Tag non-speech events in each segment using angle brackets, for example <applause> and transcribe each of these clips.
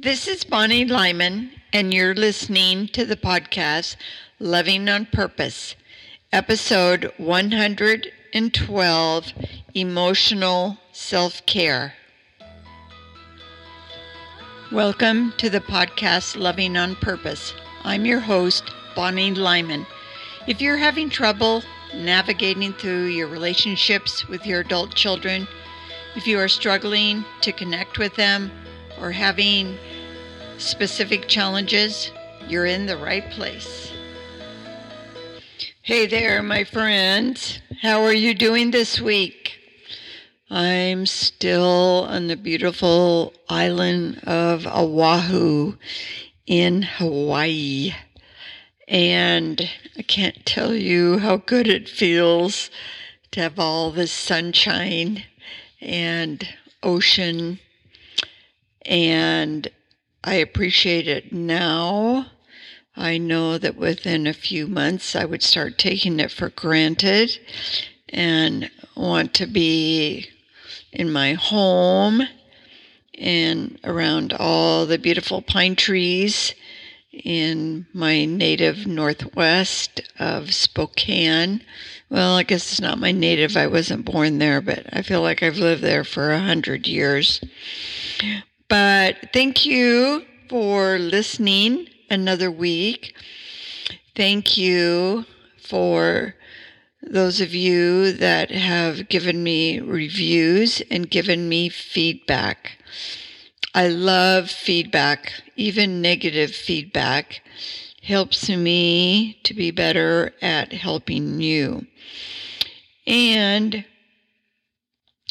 This is Bonnie Lyman, and you're listening to the podcast Loving on Purpose, episode 112 Emotional Self Care. Welcome to the podcast Loving on Purpose. I'm your host, Bonnie Lyman. If you're having trouble navigating through your relationships with your adult children, if you are struggling to connect with them, or having specific challenges, you're in the right place. Hey there, my friends. How are you doing this week? I'm still on the beautiful island of Oahu in Hawaii. And I can't tell you how good it feels to have all this sunshine and ocean and I appreciate it now. I know that within a few months I would start taking it for granted and want to be in my home and around all the beautiful pine trees in my native northwest of Spokane. Well, I guess it's not my native. I wasn't born there, but I feel like I've lived there for a hundred years. But thank you for listening another week. Thank you for those of you that have given me reviews and given me feedback. I love feedback, even negative feedback helps me to be better at helping you. And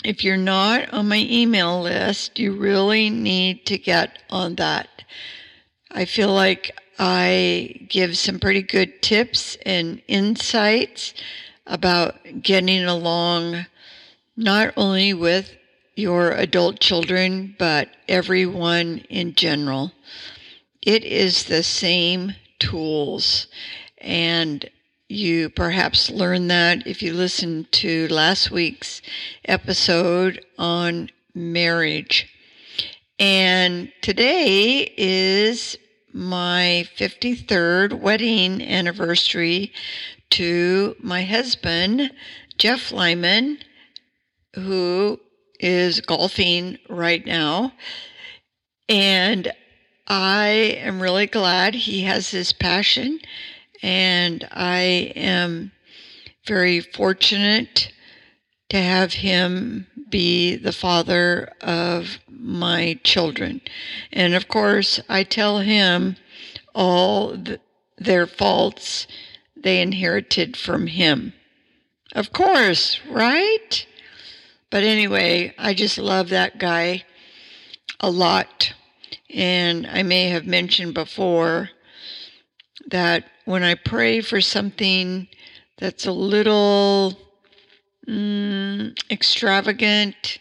if you're not on my email list, you really need to get on that. I feel like I give some pretty good tips and insights about getting along not only with your adult children, but everyone in general. It is the same tools. And you perhaps learned that if you listened to last week's episode on marriage. And today is my 53rd wedding anniversary to my husband, Jeff Lyman, who is golfing right now. And I am really glad he has his passion and I am very fortunate to have him be the father of my children. And of course, I tell him all their faults they inherited from him. Of course, right? But anyway, I just love that guy a lot. And I may have mentioned before that when I pray for something that's a little mm, extravagant,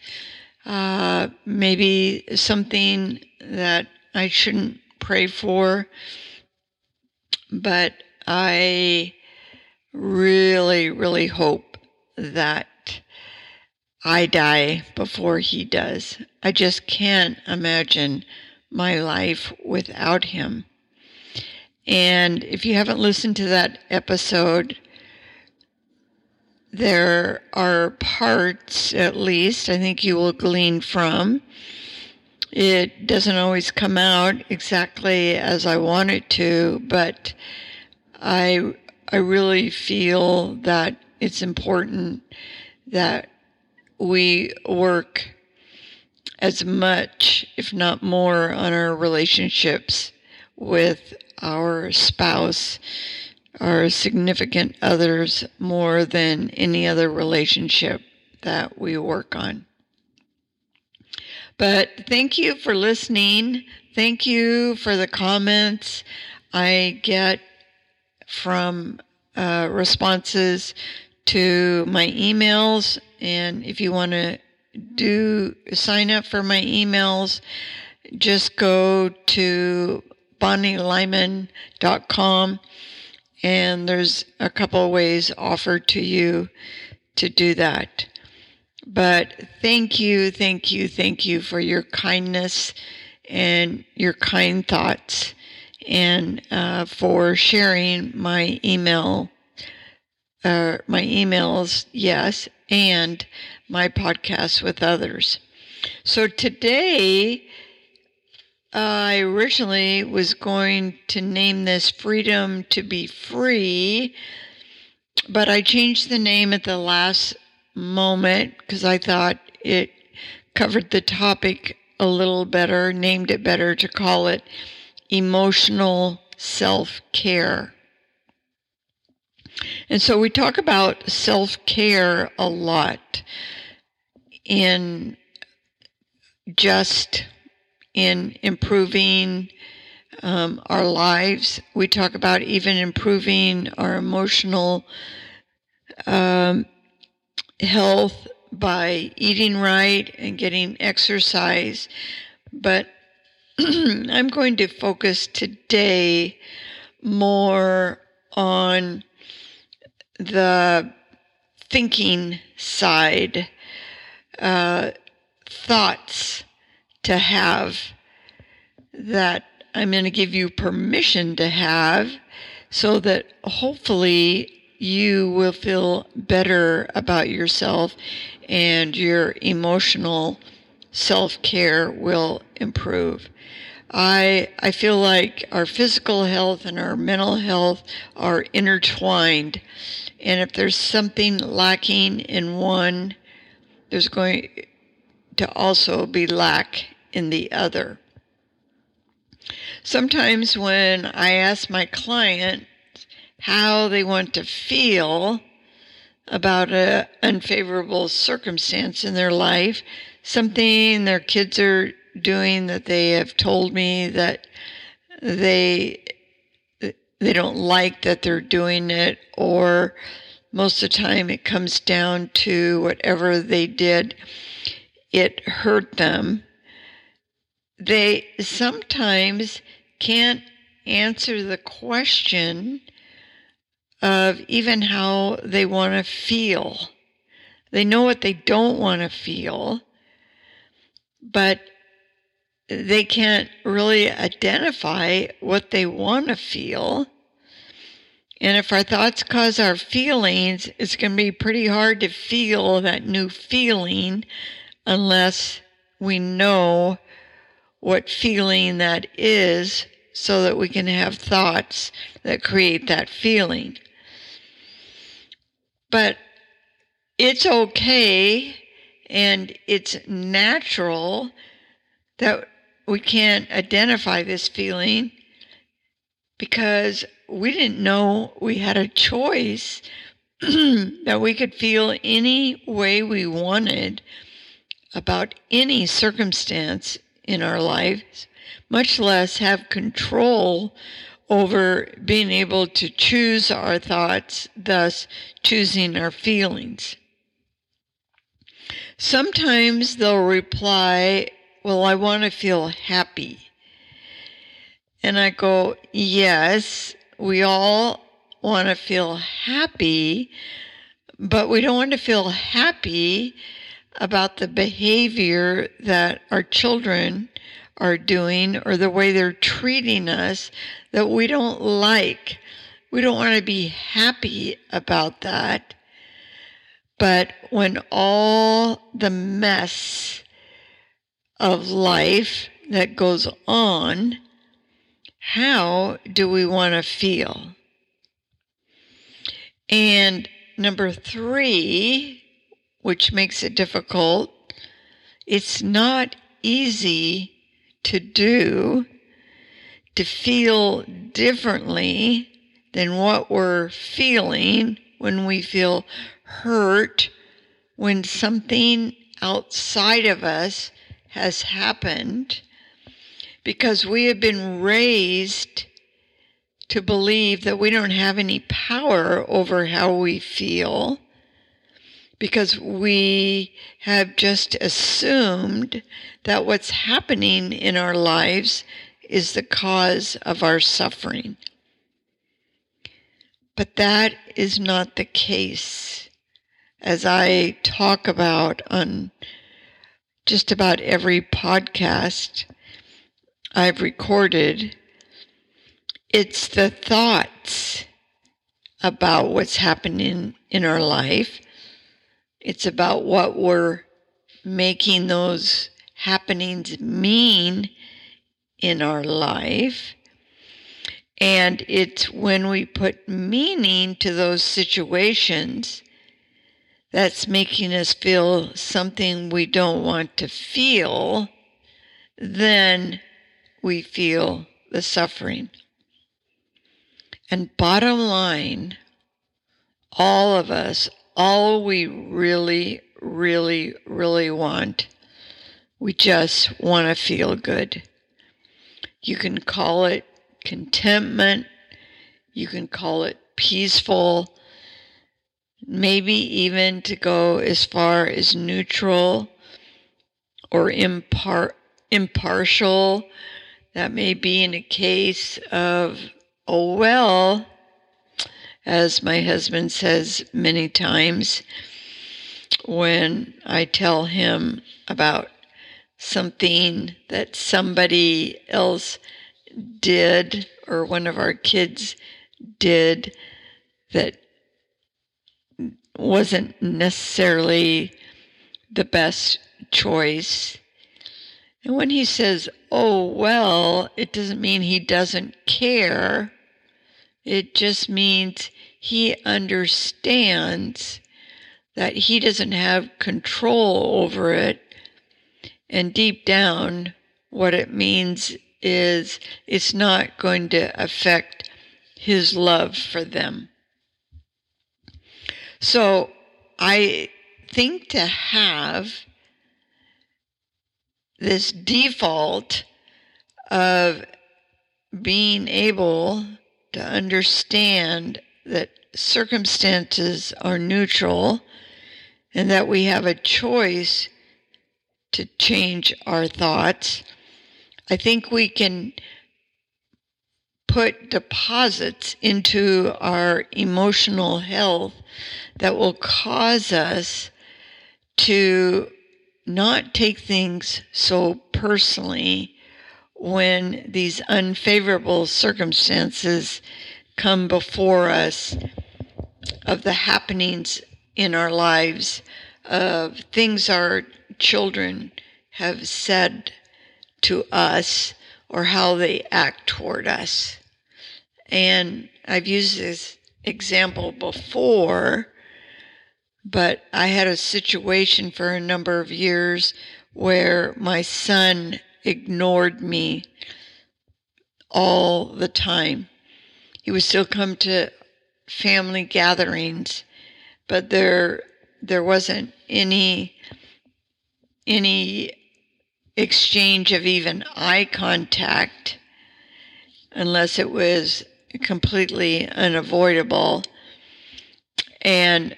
uh, maybe something that I shouldn't pray for, but I really, really hope that I die before he does. I just can't imagine my life without him. And if you haven't listened to that episode, there are parts, at least, I think you will glean from. It doesn't always come out exactly as I want it to, but I, I really feel that it's important that we work as much, if not more, on our relationships with our spouse, our significant others more than any other relationship that we work on. But thank you for listening. Thank you for the comments I get from uh, responses to my emails. And if you want to do sign up for my emails, just go to bonnielyman.com and there's a couple ways offered to you to do that. But thank you, thank you, thank you for your kindness and your kind thoughts and uh, for sharing my email, uh, my emails, yes, and my podcast with others. So today, I originally was going to name this Freedom to Be Free, but I changed the name at the last moment because I thought it covered the topic a little better, named it better to call it emotional self care. And so we talk about self care a lot in just in improving um, our lives. We talk about even improving our emotional um, health by eating right and getting exercise. But <clears throat> I'm going to focus today more on the thinking side, uh, thoughts to have that I'm going to give you permission to have so that hopefully you will feel better about yourself and your emotional self care will improve. I, I feel like our physical health and our mental health are intertwined. And if there's something lacking in one, there's going to also be lack in the other. Sometimes when I ask my client how they want to feel about an unfavorable circumstance in their life, something their kids are doing that they have told me that they they don't like that they're doing it or most of the time it comes down to whatever they did it hurt them they sometimes can't answer the question of even how they want to feel. They know what they don't want to feel, but they can't really identify what they want to feel. And if our thoughts cause our feelings, it's going to be pretty hard to feel that new feeling unless we know what feeling that is so that we can have thoughts that create that feeling. But it's okay and it's natural that we can't identify this feeling because we didn't know we had a choice <clears throat> that we could feel any way we wanted about any circumstance in our lives, much less have control over being able to choose our thoughts, thus choosing our feelings. Sometimes they'll reply, Well, I want to feel happy. And I go, Yes, we all want to feel happy, but we don't want to feel happy about the behavior that our children are doing or the way they're treating us that we don't like. We don't want to be happy about that. But when all the mess of life that goes on, how do we want to feel? And number three, which makes it difficult, it's not easy to do to feel differently than what we're feeling when we feel hurt when something outside of us has happened because we have been raised to believe that we don't have any power over how we feel because we have just assumed that what's happening in our lives is the cause of our suffering. But that is not the case. As I talk about on just about every podcast, I've recorded, it's the thoughts about what's happening in our life. It's about what we're making those happenings mean in our life. And it's when we put meaning to those situations that's making us feel something we don't want to feel, then we feel the suffering. And bottom line, all of us, all we really, really, really want, we just want to feel good. You can call it contentment, you can call it peaceful, maybe even to go as far as neutral or impar- impartial. That may be in a case of Oh, well, as my husband says many times when I tell him about something that somebody else did or one of our kids did that wasn't necessarily the best choice. And when he says, oh, well, it doesn't mean he doesn't care. It just means he understands that he doesn't have control over it. And deep down, what it means is it's not going to affect his love for them. So I think to have this default of being able to understand that circumstances are neutral and that we have a choice to change our thoughts, I think we can put deposits into our emotional health that will cause us to not take things so personally when these unfavorable circumstances come before us of the happenings in our lives, of things our children have said to us or how they act toward us. And I've used this example before, but I had a situation for a number of years where my son ignored me all the time. He would still come to family gatherings, but there there wasn't any any exchange of even eye contact unless it was completely unavoidable. And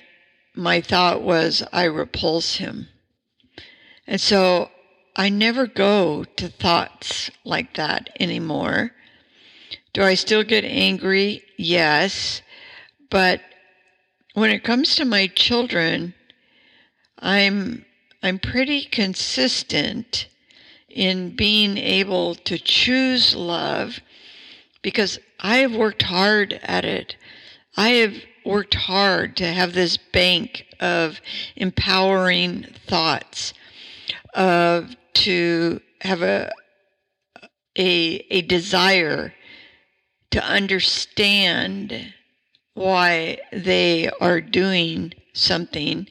my thought was, I repulse him. And so I never go to thoughts like that anymore. Do I still get angry? Yes. But when it comes to my children, I'm I'm pretty consistent in being able to choose love because I have worked hard at it. I have worked hard to have this bank of empowering thoughts, of to have a a, a desire to understand why they are doing something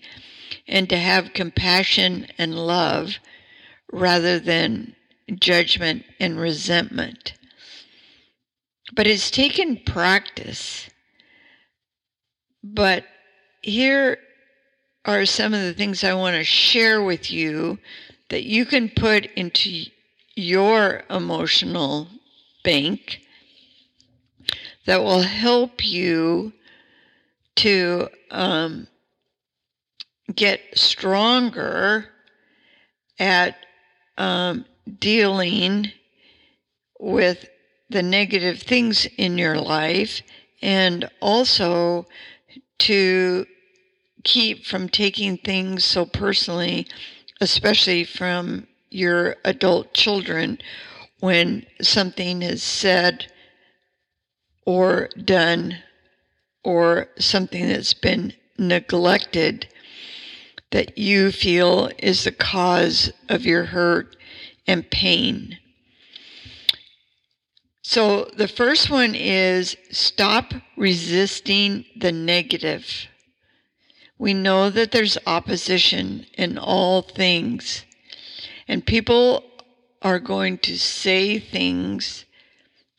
and to have compassion and love rather than judgment and resentment. But it's taken practice. But here are some of the things I want to share with you that you can put into your emotional bank that will help you to um, get stronger at um, dealing with the negative things in your life and also to keep from taking things so personally especially from your adult children when something is said or done or something that's been neglected that you feel is the cause of your hurt and pain. So the first one is stop resisting the negative. We know that there's opposition in all things, and people are going to say things,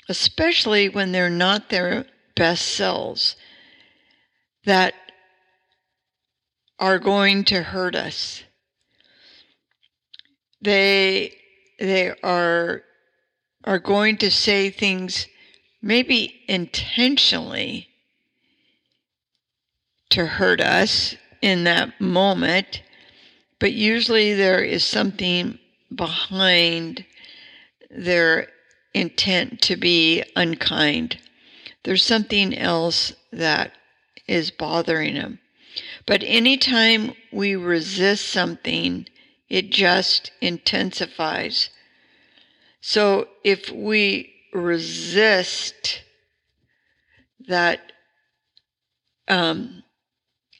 especially when they're not their best selves, that are going to hurt us. They they are are going to say things maybe intentionally to hurt us in that moment, but usually there is something behind their intent to be unkind. There's something else that is bothering them. But anytime we resist something, it just intensifies. So if we resist that, um,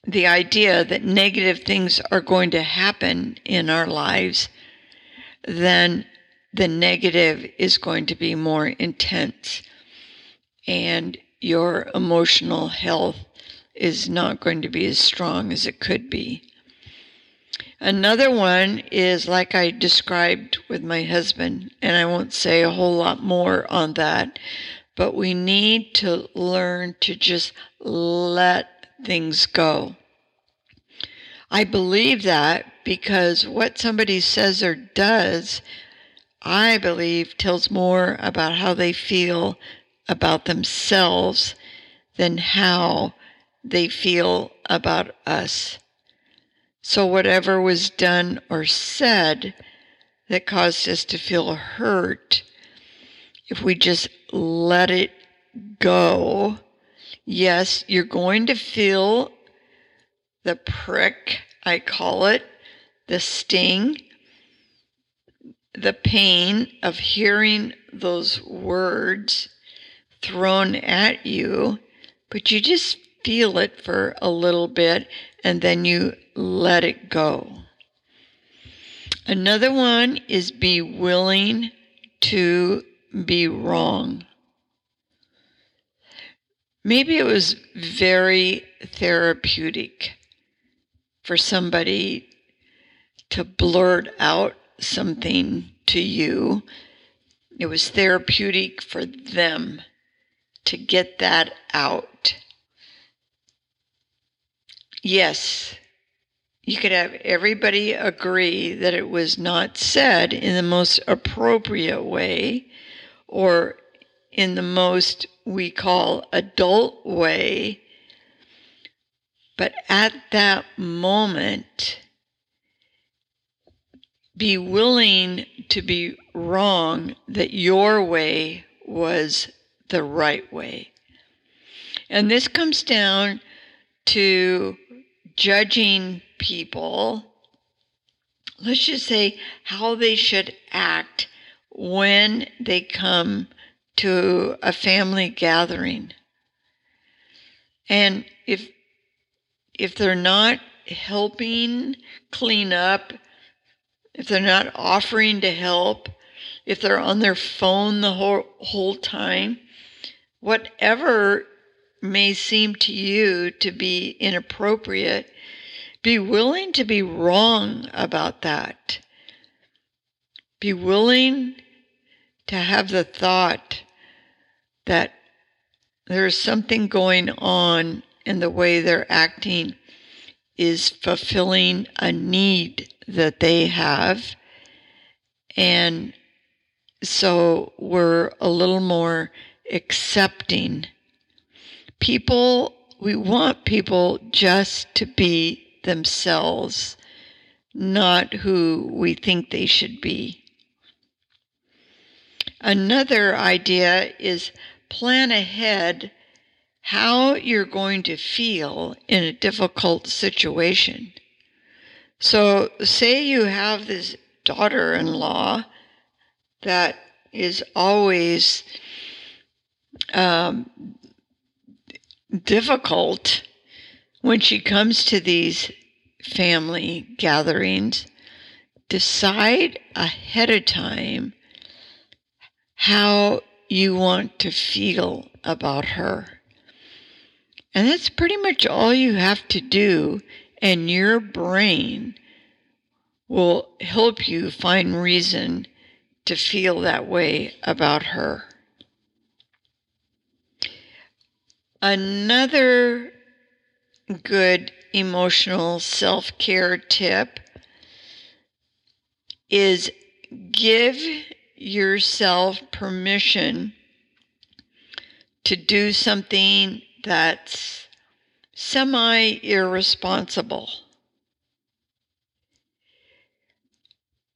the idea that negative things are going to happen in our lives, then the negative is going to be more intense. And your emotional health is not going to be as strong as it could be. Another one is like I described with my husband, and I won't say a whole lot more on that, but we need to learn to just let things go. I believe that because what somebody says or does, I believe, tells more about how they feel about themselves than how they feel about us. So, whatever was done or said that caused us to feel hurt, if we just let it go, yes, you're going to feel the prick, I call it, the sting, the pain of hearing those words thrown at you, but you just feel it for a little bit and then you let it go. Another one is be willing to be wrong. Maybe it was very therapeutic for somebody to blurt out something to you. It was therapeutic for them to get that out. Yes, you could have everybody agree that it was not said in the most appropriate way or in the most we call adult way. But at that moment, be willing to be wrong that your way was the right way. And this comes down to judging people, let's just say how they should act when they come to a family gathering. And if if they're not helping clean up, if they're not offering to help, if they're on their phone the whole, whole time, whatever may seem to you to be inappropriate, be willing to be wrong about that. Be willing to have the thought that there's something going on in the way they're acting is fulfilling a need that they have. And so we're a little more accepting people, we want people just to be themselves, not who we think they should be. Another idea is plan ahead how you're going to feel in a difficult situation. So, say you have this daughter in law that is always um, difficult when she comes to these family gatherings. Decide ahead of time how you want to feel about her. And that's pretty much all you have to do, and your brain will help you find reason to feel that way about her. Another good emotional self care tip is give yourself permission to do something that's semi irresponsible.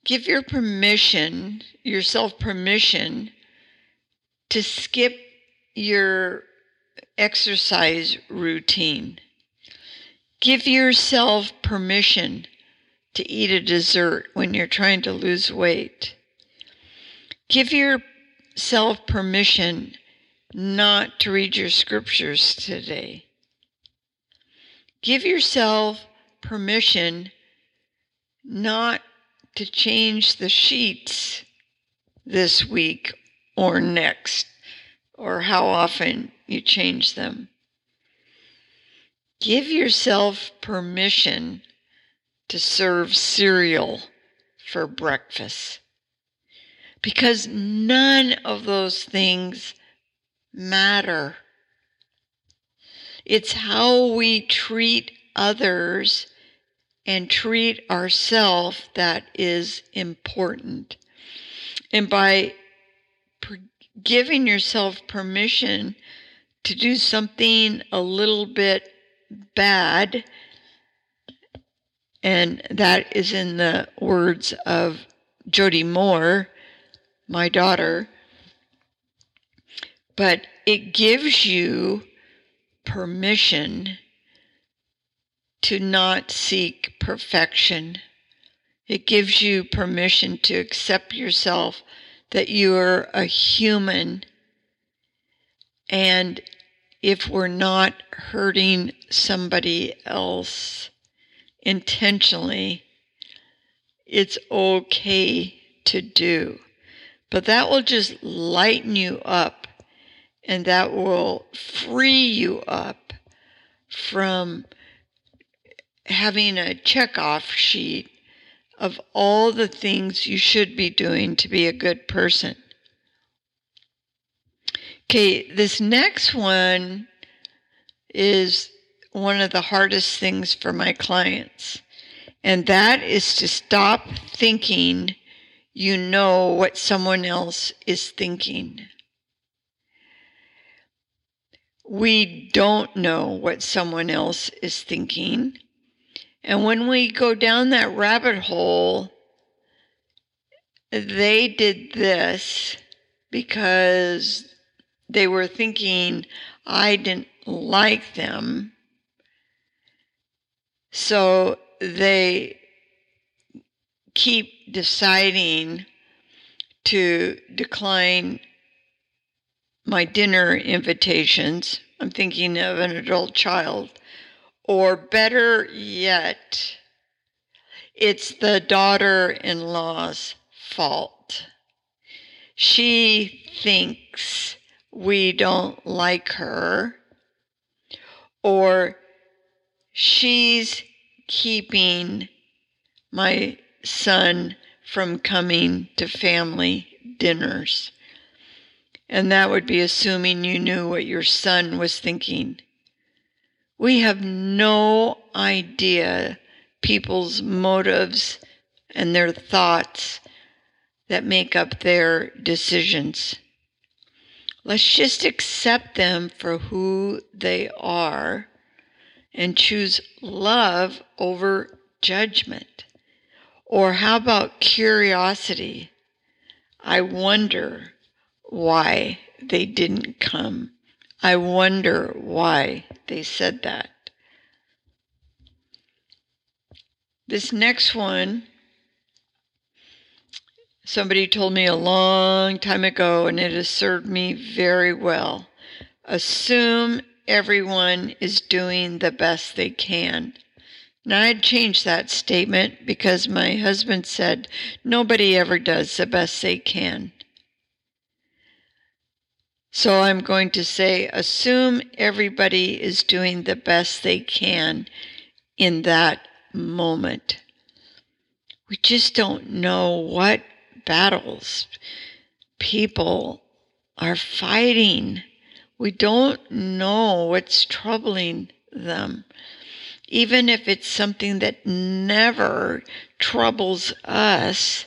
Give your permission, yourself permission to skip your exercise routine. Give yourself permission to eat a dessert when you're trying to lose weight. Give yourself permission not to read your scriptures today. Give yourself permission not to change the sheets this week or next, or how often you change them. Give yourself permission to serve cereal for breakfast because none of those things matter. It's how we treat others and treat ourselves that is important. And by per- giving yourself permission to do something a little bit bad, and that is in the words of Jody Moore, my daughter, but it gives you permission to not seek perfection. It gives you permission to accept yourself that you are a human. And if we're not hurting somebody else intentionally, it's okay to do. But that will just lighten you up and that will free you up from having a check-off sheet of all the things you should be doing to be a good person. Okay, this next one is one of the hardest things for my clients, and that is to stop thinking you know what someone else is thinking. We don't know what someone else is thinking. And when we go down that rabbit hole, they did this because they were thinking I didn't like them. So they keep deciding to decline my dinner invitations. I'm thinking of an adult child or better yet, it's the daughter in law's fault. She thinks we don't like her, or she's keeping my son from coming to family dinners. And that would be assuming you knew what your son was thinking. We have no idea people's motives and their thoughts that make up their decisions. Let's just accept them for who they are and choose love over judgment. Or how about curiosity? I wonder why they didn't come. I wonder why they said that. This next one Somebody told me a long time ago, and it has served me very well. Assume everyone is doing the best they can. Now, I'd change that statement because my husband said nobody ever does the best they can. So I'm going to say, assume everybody is doing the best they can in that moment. We just don't know what battles people are fighting. We don't know what's troubling them. Even if it's something that never troubles us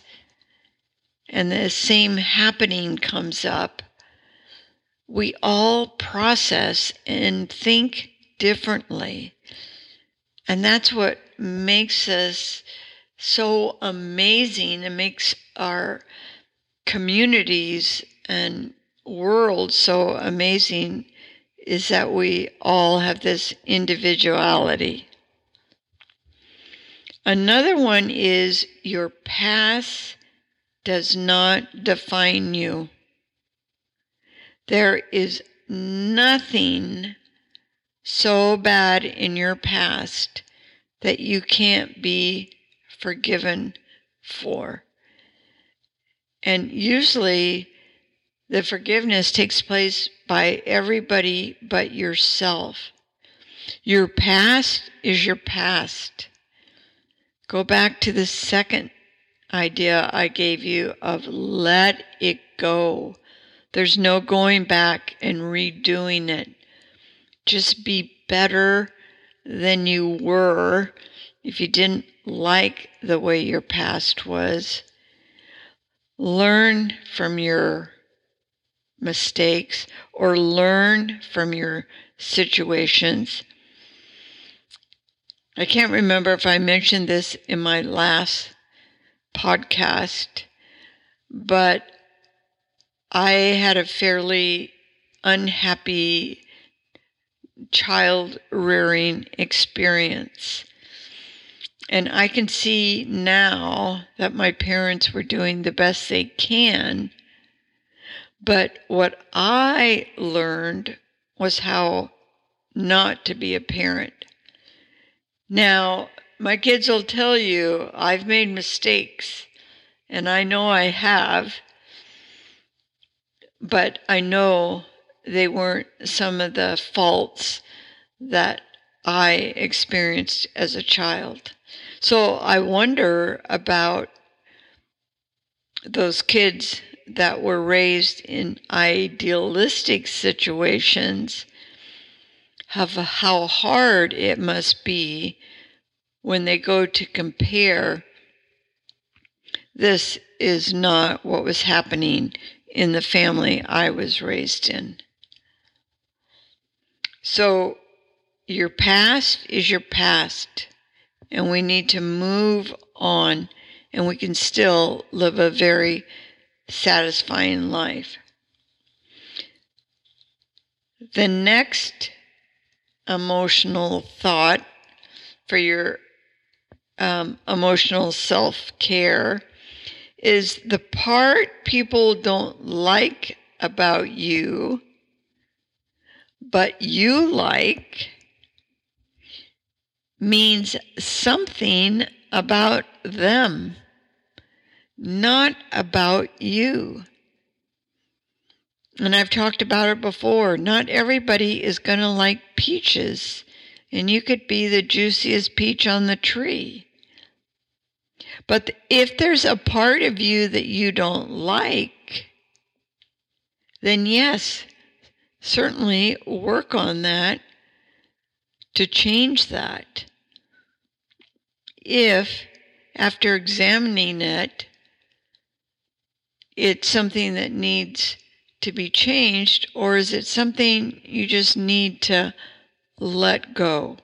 and the same happening comes up, we all process and think differently. And that's what makes us so amazing and makes our communities and world so amazing is that we all have this individuality. Another one is your past does not define you. There is nothing so bad in your past that you can't be forgiven for. And usually the forgiveness takes place by everybody but yourself. Your past is your past. Go back to the second idea I gave you of let it go. There's no going back and redoing it. Just be better than you were if you didn't like the way your past was. Learn from your mistakes or learn from your situations. I can't remember if I mentioned this in my last podcast, but I had a fairly unhappy child rearing experience. And I can see now that my parents were doing the best they can. But what I learned was how not to be a parent. Now, my kids will tell you I've made mistakes, and I know I have, but I know they weren't some of the faults that I experienced as a child. So I wonder about those kids that were raised in idealistic situations of how hard it must be when they go to compare this is not what was happening in the family I was raised in. So your past is your past, and we need to move on, and we can still live a very satisfying life. The next emotional thought for your um, emotional self care is the part people don't like about you but you like means something about them, not about you. And I've talked about it before. Not everybody is going to like peaches, and you could be the juiciest peach on the tree. But if there's a part of you that you don't like, then yes, certainly work on that to change that. If, after examining it, it's something that needs to be changed, or is it something you just need to let go?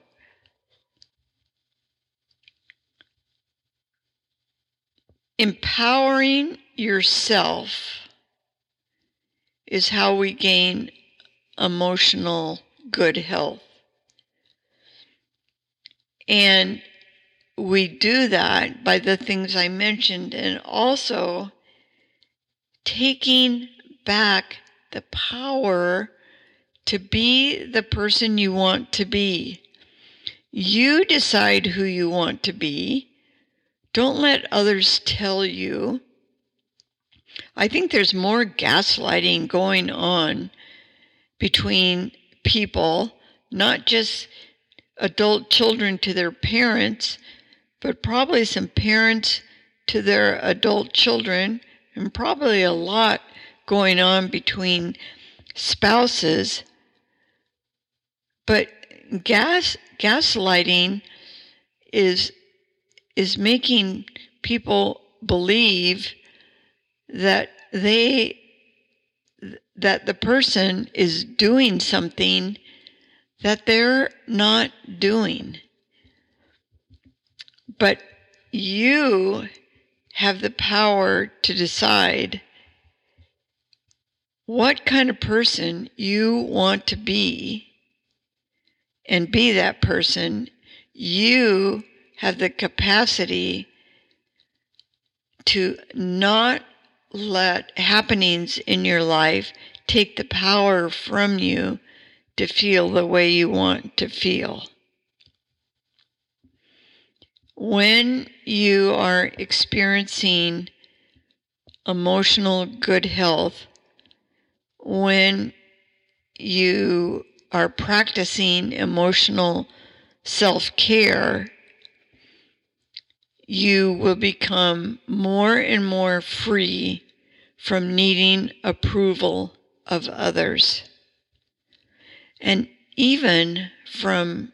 Empowering yourself is how we gain emotional good health. And we do that by the things I mentioned, and also taking back the power to be the person you want to be. You decide who you want to be. Don't let others tell you. I think there's more gaslighting going on between people, not just adult children to their parents, but probably some parents to their adult children, and probably a lot going on between spouses. But gas gaslighting is is making people believe that they that the person is doing something that they're not doing. But you have the power to decide what kind of person you want to be and be that person. You have the capacity to not let happenings in your life take the power from you to feel the way you want to feel. When you are experiencing emotional good health, when you are practicing emotional self care, you will become more and more free from needing approval of others and even from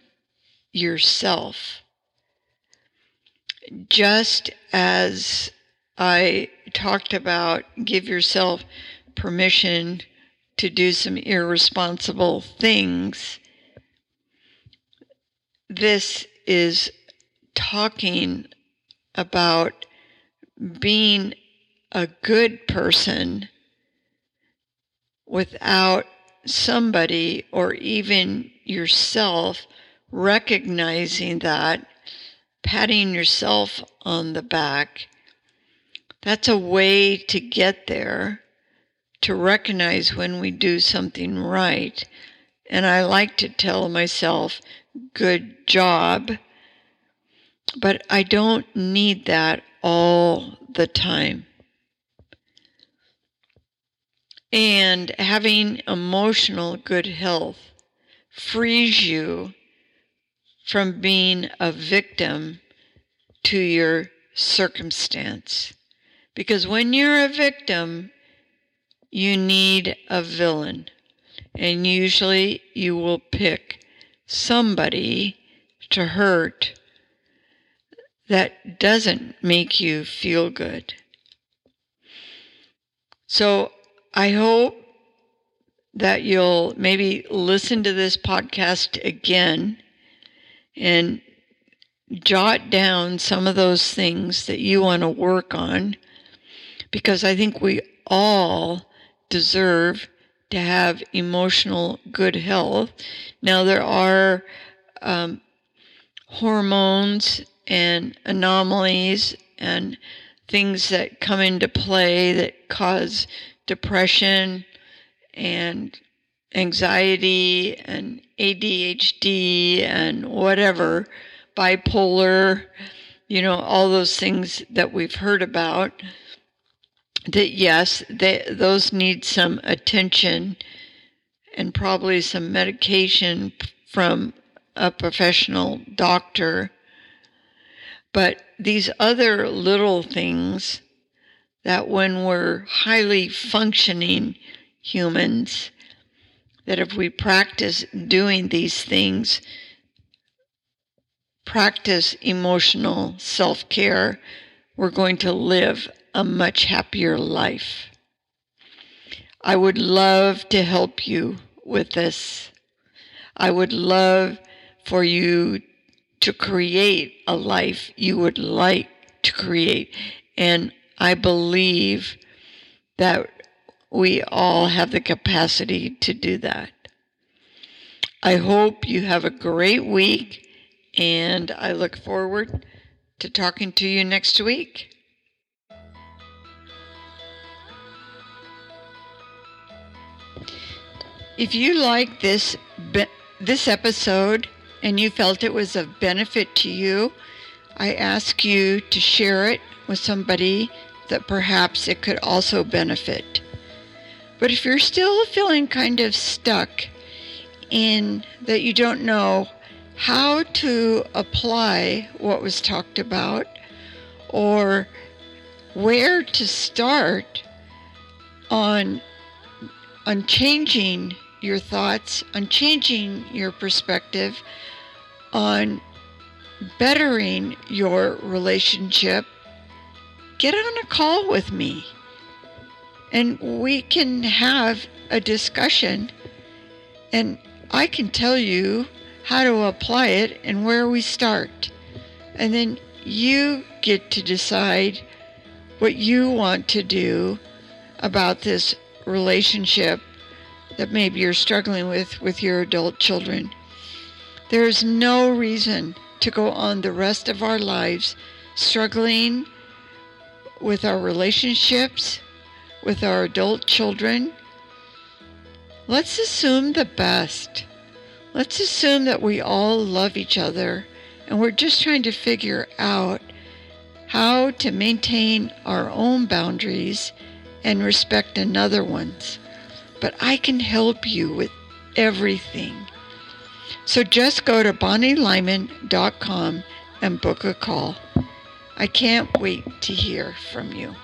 yourself. Just as I talked about, give yourself permission to do some irresponsible things. This is talking about being a good person without somebody or even yourself recognizing that, patting yourself on the back. That's a way to get there to recognize when we do something right. And I like to tell myself, good job. But I don't need that all the time. And having emotional good health frees you from being a victim to your circumstance. Because when you're a victim, you need a villain. And usually you will pick somebody to hurt that doesn't make you feel good. So I hope that you'll maybe listen to this podcast again and jot down some of those things that you want to work on because I think we all deserve to have emotional good health. Now, there are um, hormones and anomalies and things that come into play that cause depression and anxiety and ADHD and whatever, bipolar, you know, all those things that we've heard about that yes, they, those need some attention and probably some medication from a professional doctor. But these other little things that when we're highly functioning humans, that if we practice doing these things, practice emotional self care, we're going to live a much happier life. I would love to help you with this. I would love for you to create a life you would like to create. And I believe that we all have the capacity to do that. I hope you have a great week, and I look forward to talking to you next week. If you like this this episode and you felt it was of benefit to you, I ask you to share it with somebody that perhaps it could also benefit. But if you're still feeling kind of stuck in that you don't know how to apply what was talked about or where to start on on changing your thoughts, on changing your perspective, on bettering your relationship, get on a call with me and we can have a discussion and I can tell you how to apply it and where we start. And then you get to decide what you want to do about this relationship that maybe you're struggling with with your adult children. There's no reason to go on the rest of our lives struggling with our relationships, with our adult children. Let's assume the best. Let's assume that we all love each other and we're just trying to figure out how to maintain our own boundaries and respect another one's but I can help you with everything. So just go to bonnielyman.com and book a call. I can't wait to hear from you.